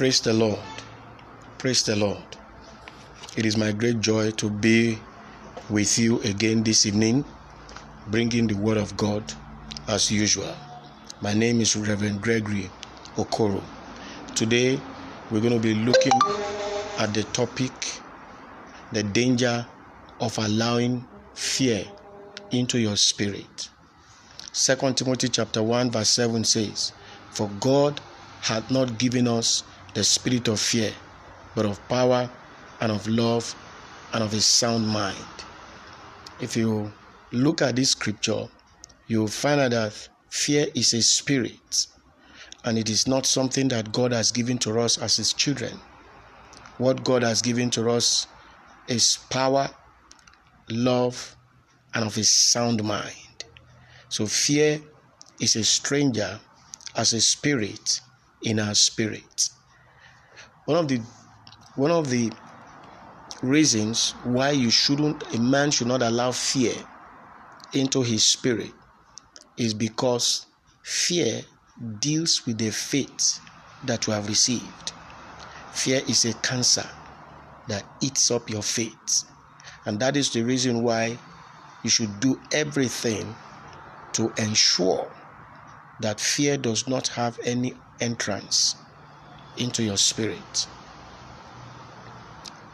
Praise the Lord. Praise the Lord. It is my great joy to be with you again this evening, bringing the Word of God as usual. My name is Reverend Gregory Okoro. Today, we're going to be looking at the topic the danger of allowing fear into your spirit. 2 Timothy chapter 1 verse 7 says, For God hath not given us the spirit of fear, but of power and of love and of a sound mind. If you look at this scripture, you'll find out that fear is a spirit and it is not something that God has given to us as His children. What God has given to us is power, love, and of a sound mind. So fear is a stranger as a spirit in our spirit. One of the one of the reasons why you shouldn't a man should not allow fear into his spirit is because fear deals with the faith that you have received. Fear is a cancer that eats up your faith. And that is the reason why you should do everything to ensure that fear does not have any entrance into your spirit.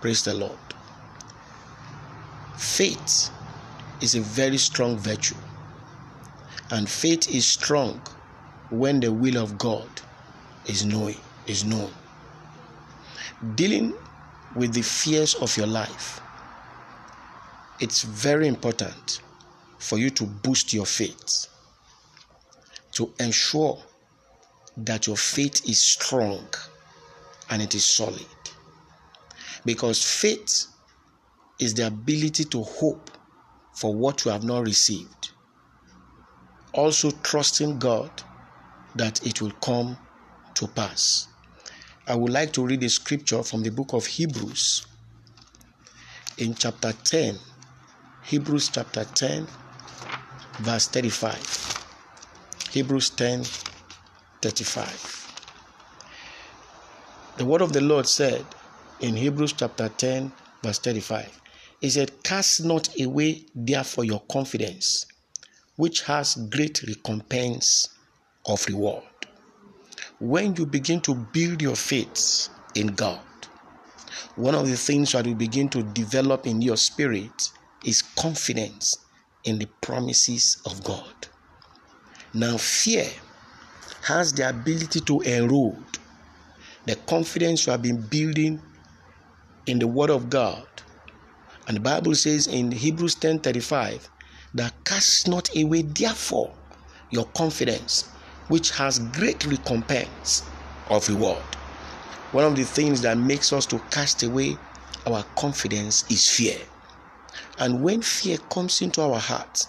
Praise the Lord. Faith is a very strong virtue, and faith is strong when the will of God is known. Is known. Dealing with the fears of your life, it's very important for you to boost your faith, to ensure that your faith is strong and it is solid. Because faith is the ability to hope for what you have not received. Also, trusting God that it will come to pass. I would like to read a scripture from the book of Hebrews in chapter 10. Hebrews chapter 10, verse 35. Hebrews 10, 35. The word of the Lord said in Hebrews chapter 10, verse 35, He said, Cast not away therefore your confidence, which has great recompense of reward. When you begin to build your faith in God, one of the things that will begin to develop in your spirit is confidence in the promises of God. Now, fear has the ability to erode the confidence you have been building in the Word of God. And the Bible says in Hebrews 10:35 that cast not away therefore your confidence, which has great recompense of reward. One of the things that makes us to cast away our confidence is fear. And when fear comes into our hearts,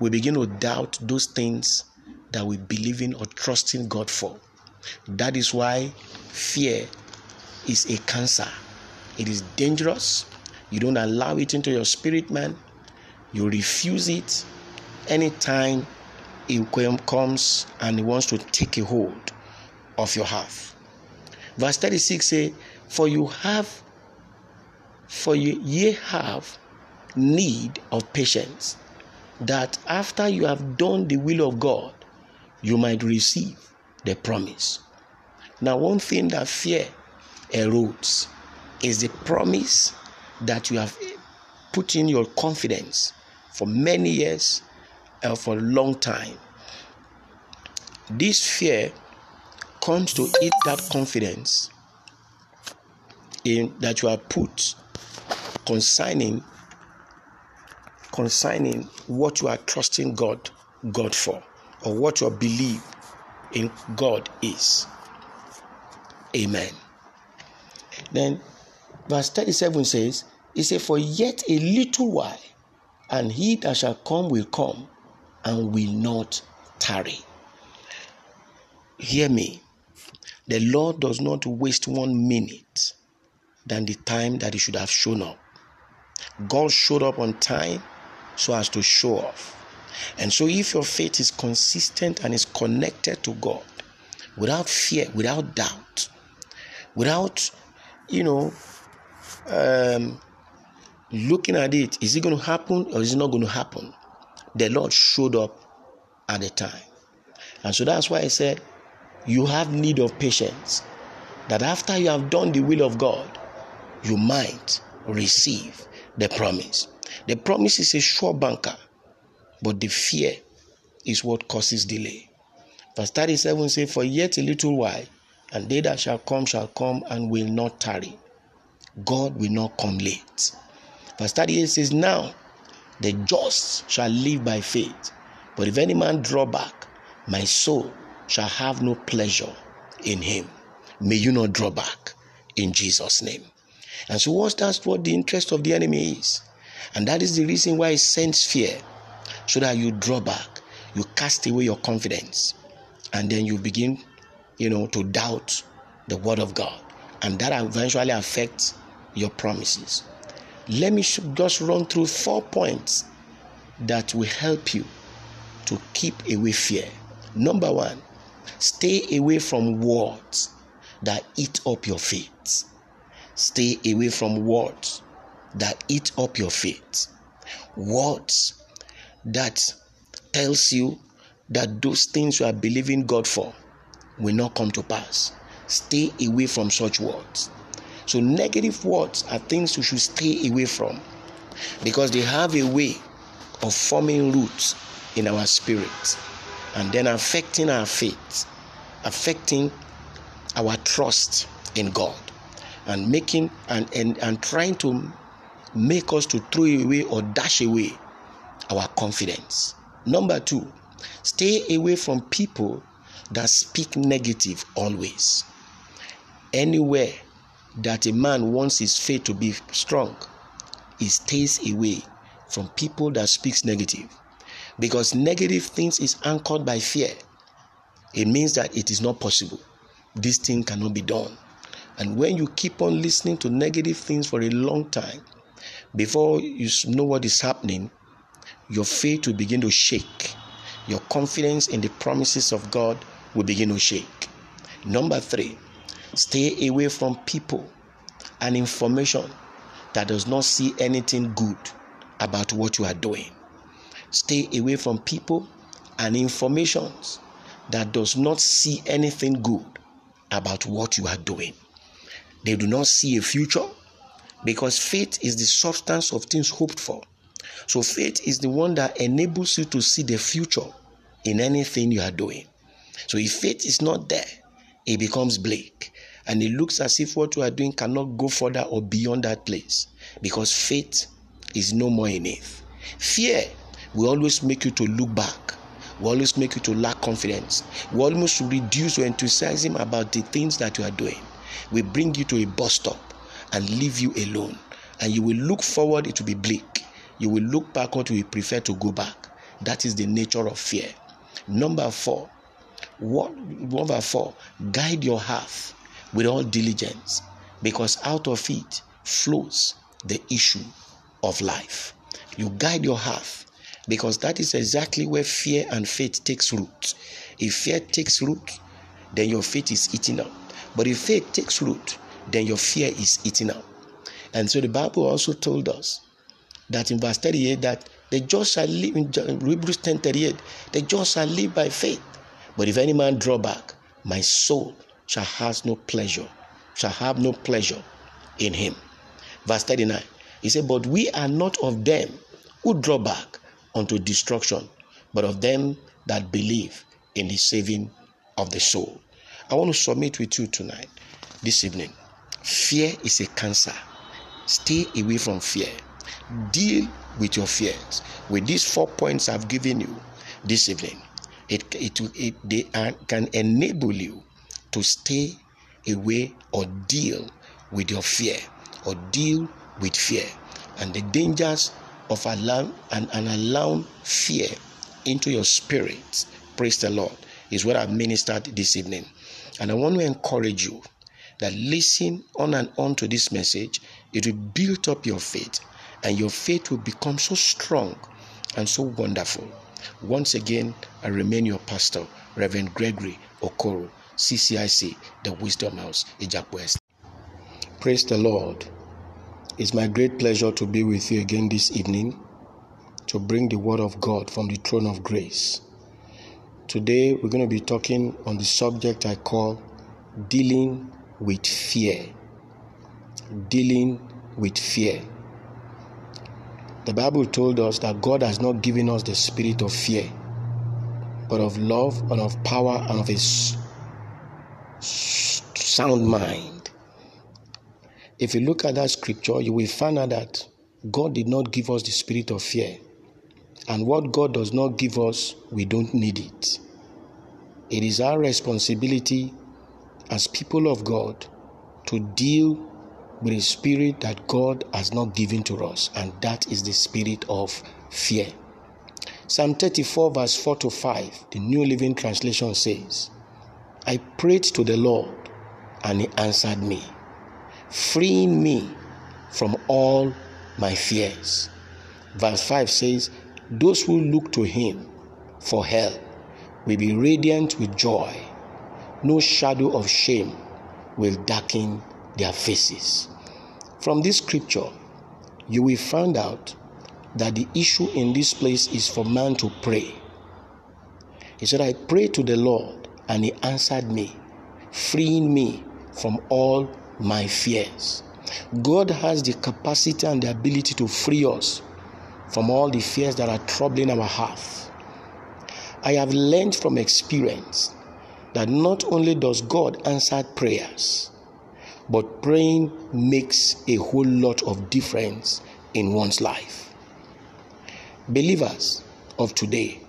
we begin to doubt those things that we believe in or trust in God for. That is why fear is a cancer. It is dangerous. You don't allow it into your spirit, man. You refuse it anytime it comes and it wants to take a hold of your heart. Verse 36 say, For you have, for you ye have need of patience, that after you have done the will of God, you might receive the promise. Now, one thing that fear erodes is the promise that you have put in your confidence for many years and for a long time. This fear comes to eat that confidence in that you have put concerning concerning what you are trusting God God for or what your belief in God is. Amen. Then verse 37 says, He said, For yet a little while, and he that shall come will come and will not tarry. Hear me. The Lord does not waste one minute than the time that He should have shown up. God showed up on time so as to show off. And so, if your faith is consistent and is connected to God, without fear, without doubt, without, you know, um, looking at it, is it going to happen or is it not going to happen? The Lord showed up at the time. And so that's why I said, you have need of patience. That after you have done the will of God, you might receive the promise. The promise is a sure banker, but the fear is what causes delay. Verse 37 says, For yet a little while, and they that shall come shall come and will not tarry. God will not come late. Verse 38 says, Now the just shall live by faith. But if any man draw back, my soul shall have no pleasure in him. May you not draw back in Jesus' name. And so, what's that's what the interest of the enemy is. And that is the reason why he sends fear, so that you draw back, you cast away your confidence, and then you begin, you know, to doubt the word of God. And that eventually affects your promises. Let me just run through four points that will help you to keep away fear. Number one, stay away from words that eat up your faith. Stay away from words that eat up your faith. Words that tells you that those things you are believing God for will not come to pass. Stay away from such words. So, negative words are things you should stay away from because they have a way of forming roots in our spirit and then affecting our faith, affecting our trust in God, and making and, and, and trying to make us to throw away or dash away our confidence. Number two, stay away from people that speak negative always. Anywhere that a man wants his faith to be strong, he stays away from people that speaks negative. Because negative things is anchored by fear. It means that it is not possible. This thing cannot be done. And when you keep on listening to negative things for a long time, before you know what is happening, your faith will begin to shake. Your confidence in the promises of God will begin to shake. Number three, Stay away from people and information that does not see anything good about what you are doing. Stay away from people and informations that does not see anything good about what you are doing. They do not see a future because faith is the substance of things hoped for. So faith is the one that enables you to see the future in anything you are doing. So if faith is not there, it becomes bleak and it looks as if what you are doing cannot go further or beyond that place because faith is no more in it. Fear will always make you to look back, will always make you to lack confidence, will almost reduce your enthusiasm about the things that you are doing. We bring you to a bus stop and leave you alone, and you will look forward, it will be bleak. You will look backward, you prefer to go back. That is the nature of fear. Number four, what, number four, guide your heart with all diligence, because out of it flows the issue of life. You guide your heart because that is exactly where fear and faith takes root. If fear takes root, then your faith is eaten up. But if faith takes root, then your fear is eaten up. And so the Bible also told us that in verse 38 that the just shall live in Hebrews 10 38, the just shall live by faith. But if any man draw back, my soul shall have no pleasure, shall have no pleasure in him. Verse 39. He said, But we are not of them who draw back unto destruction, but of them that believe in the saving of the soul. I want to submit with you tonight, this evening. Fear is a cancer. Stay away from fear. Deal with your fears. With these four points I've given you this evening, it, it, it they are, can enable you to stay away or deal with your fear or deal with fear and the dangers of allowing and, and allowing fear into your spirit. Praise the Lord, is what I've ministered this evening. And I want to encourage you that listen on and on to this message, it will build up your faith, and your faith will become so strong and so wonderful. Once again, I remain your pastor, Reverend Gregory Okoro. CCIC, the Wisdom House, Ijapo Estate. Praise the Lord. It's my great pleasure to be with you again this evening to bring the Word of God from the throne of grace. Today, we're going to be talking on the subject I call dealing with fear. Dealing with fear. The Bible told us that God has not given us the spirit of fear, but of love and of power and of a sound mind. If you look at that scripture, you will find out that God did not give us the spirit of fear. And what God does not give us, we don't need it. It is our responsibility as people of God to deal with a spirit that God has not given to us, and that is the spirit of fear. Psalm 34, verse 4 to 5, the New Living Translation says, I prayed to the Lord, and he answered me freeing me from all my fears. Verse 5 says, Those who look to him for help will be radiant with joy. No shadow of shame will darken their faces. From this scripture, you will find out that the issue in this place is for man to pray. He said, I prayed to the Lord, and he answered me, freeing me from all my fears. God has the capacity and the ability to free us from all the fears that are troubling our heart. I have learned from experience that not only does God answer prayers, but praying makes a whole lot of difference in one's life. Believers of today,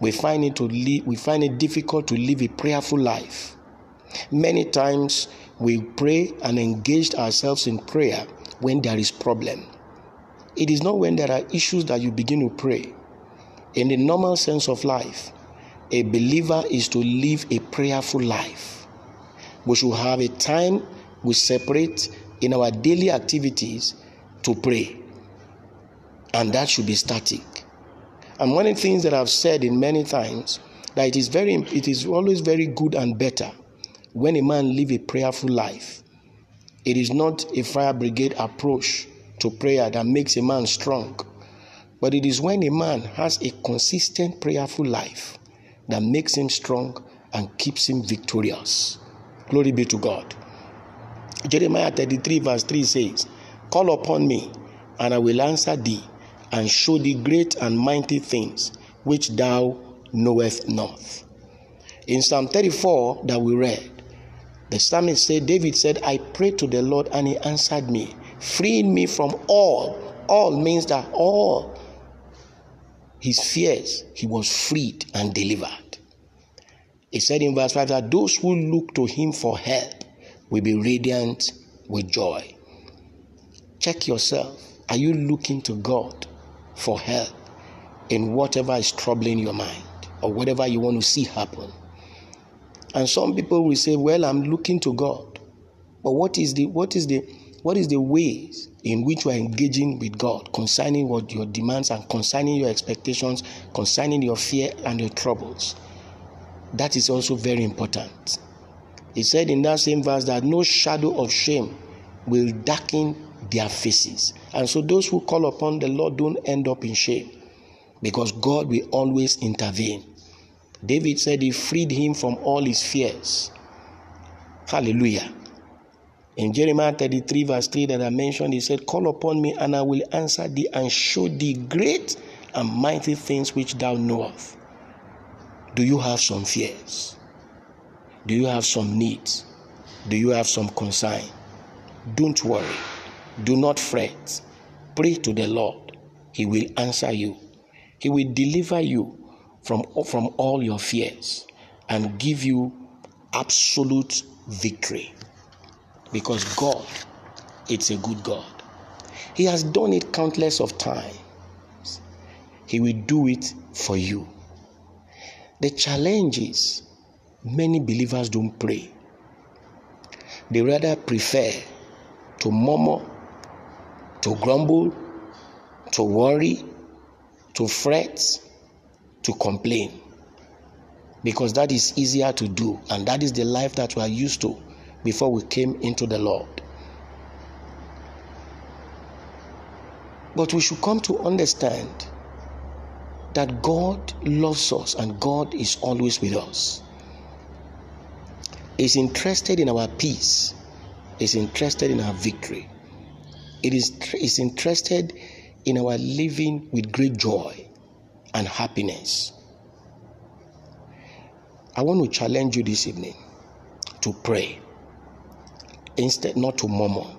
we find it to we find it difficult to live a prayerful life. Many times we pray and engage ourselves in prayer when there is problem. It is not when there are issues that you begin to pray. In the normal sense of life, a believer is to live a prayerful life. We should have a time we separate in our daily activities to pray. And that should be static. And one of the things that I've said in many times that it is very it is always very good and better when a man live a prayerful life, it is not a fire brigade approach to prayer that makes a man strong, but it is when a man has a consistent prayerful life that makes him strong and keeps him victorious. Glory be to God. Jeremiah 33, verse 3 says, Call upon me, and I will answer thee, and show thee great and mighty things which thou knowest not. In Psalm 34 that we read, the psalmist said, David said, I prayed to the Lord and he answered me, freeing me from all. All means that all his fears, he was freed and delivered. He said in verse 5 that those who look to him for help will be radiant with joy. Check yourself. Are you looking to God for help in whatever is troubling your mind or whatever you want to see happen? And some people will say, Well, I'm looking to God. But what is the what is the what is the ways in which you are engaging with God concerning what your demands and concerning your expectations, concerning your fear and your troubles? That is also very important. He said in that same verse that no shadow of shame will darken their faces. And so those who call upon the Lord don't end up in shame because God will always intervene. David said he freed him from all his fears. Hallelujah. In Jeremiah 33, verse 3, that I mentioned, he said, Call upon me, and I will answer thee and show thee great and mighty things which thou knowest. Do you have some fears? Do you have some needs? Do you have some concern? Don't worry. Do not fret. Pray to the Lord. He will answer you. He will deliver you from, from all your fears and give you absolute victory. Because God, it's a good God. He has done it countless of times. He will do it for you. The challenge is many believers don't pray. They rather prefer to murmur, to grumble, to worry, to fret, to complain. Because that is easier to do, and that is the life that we are used to before we came into the Lord. But we should come to understand that God loves us and God is always with us. Is interested in our peace, is interested in our victory. It is, is interested in our living with great joy and happiness. I want to challenge you this evening to pray instead not to murmur.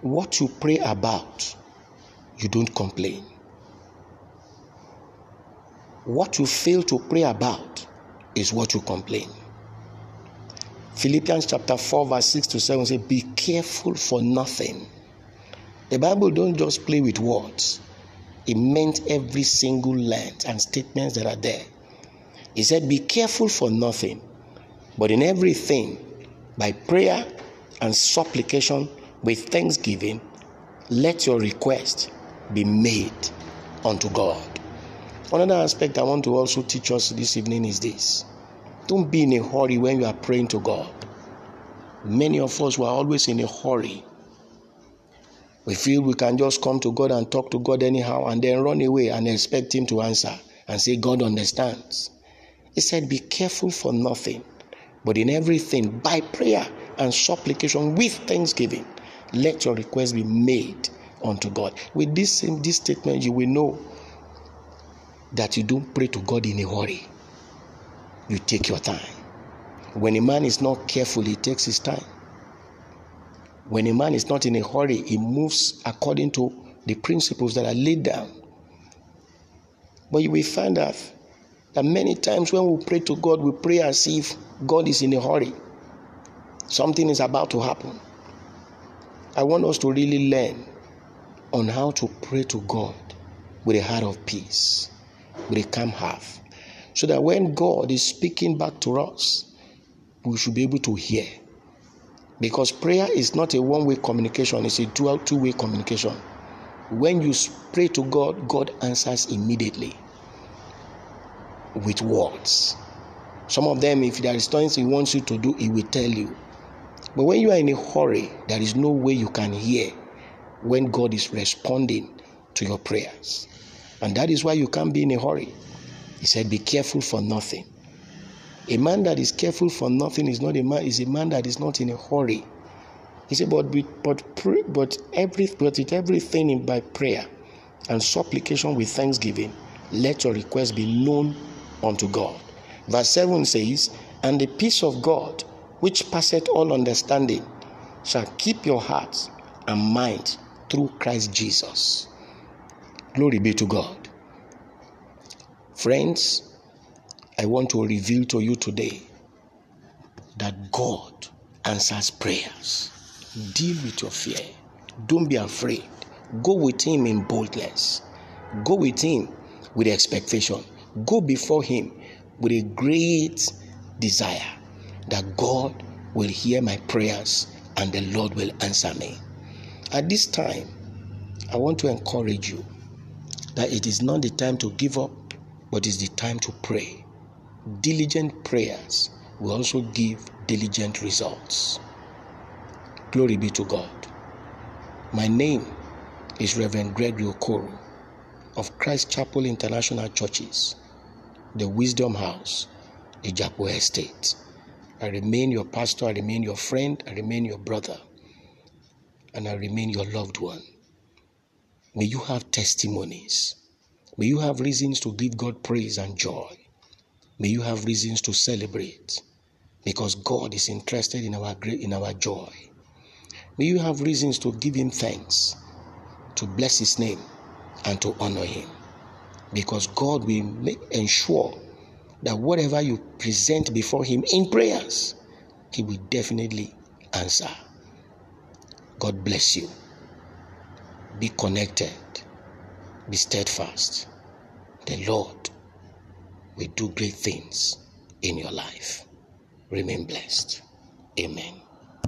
What you pray about, you don't complain. What you fail to pray about is what you complain. Philippians chapter 4, verse 6 to 7 say, Be careful for nothing. The Bible don't just play with words. It meant every single length and statements that are there. He said, Be careful for nothing, but in everything, by prayer and supplication with thanksgiving, let your request be made unto God. Another aspect I want to also teach us this evening is this don't be in a hurry when you are praying to God. Many of us were always in a hurry. We feel we can just come to God and talk to God anyhow and then run away and expect Him to answer and say, God understands. He said, Be careful for nothing, but in everything, by prayer and supplication with thanksgiving, let your request be made unto God. With this same this statement, you will know that you don't pray to God in a hurry. You take your time. When a man is not careful, he takes his time. When a man is not in a hurry, he moves according to the principles that are laid down. But you will find out that many times when we pray to God, we pray as if God is in a hurry. Something is about to happen. I want us to really learn on how to pray to God with a heart of peace calm heart. So that when God is speaking back to us, we should be able to hear. Because prayer is not a one way communication, it's a two way communication. When you pray to God, God answers immediately with words. Some of them, if there is things He wants you to do, He will tell you. But when you are in a hurry, there is no way you can hear when God is responding to your prayers. And that is why you can't be in a hurry. He said, Be careful for nothing. A man that is careful for nothing is not a man, is a man that is not in a hurry. He said, But but but every but with everything in by prayer and supplication with thanksgiving, let your request be known unto God. Verse 7 says, And the peace of God, which passeth all understanding, shall keep your hearts and mind through Christ Jesus. Glory be to God. Friends, I want to reveal to you today that God answers prayers. Deal with your fear. Don't be afraid. Go with Him in boldness. Go with Him with expectation. Go before Him with a great desire that God will hear my prayers and the Lord will answer me. At this time, I want to encourage you that it is not the time to give up, but it's the time to pray. Diligent prayers will also give diligent results. Glory be to God. My name is Reverend Gregory Okoro of Christ Chapel International Churches, the Wisdom House, Ijapo Estate. I remain your pastor, I remain your friend, I remain your brother, and I remain your loved one. May you have testimonies. May you have reasons to give God praise and joy. May you have reasons to celebrate because God is interested in our great in our joy. May you have reasons to give him thanks, to bless his name and to honor him. Because God will make, ensure that whatever you present before him in prayers, he will definitely answer. God bless you. Be connected. Be steadfast. The Lord will do great things in your life. Remain blessed. Amen.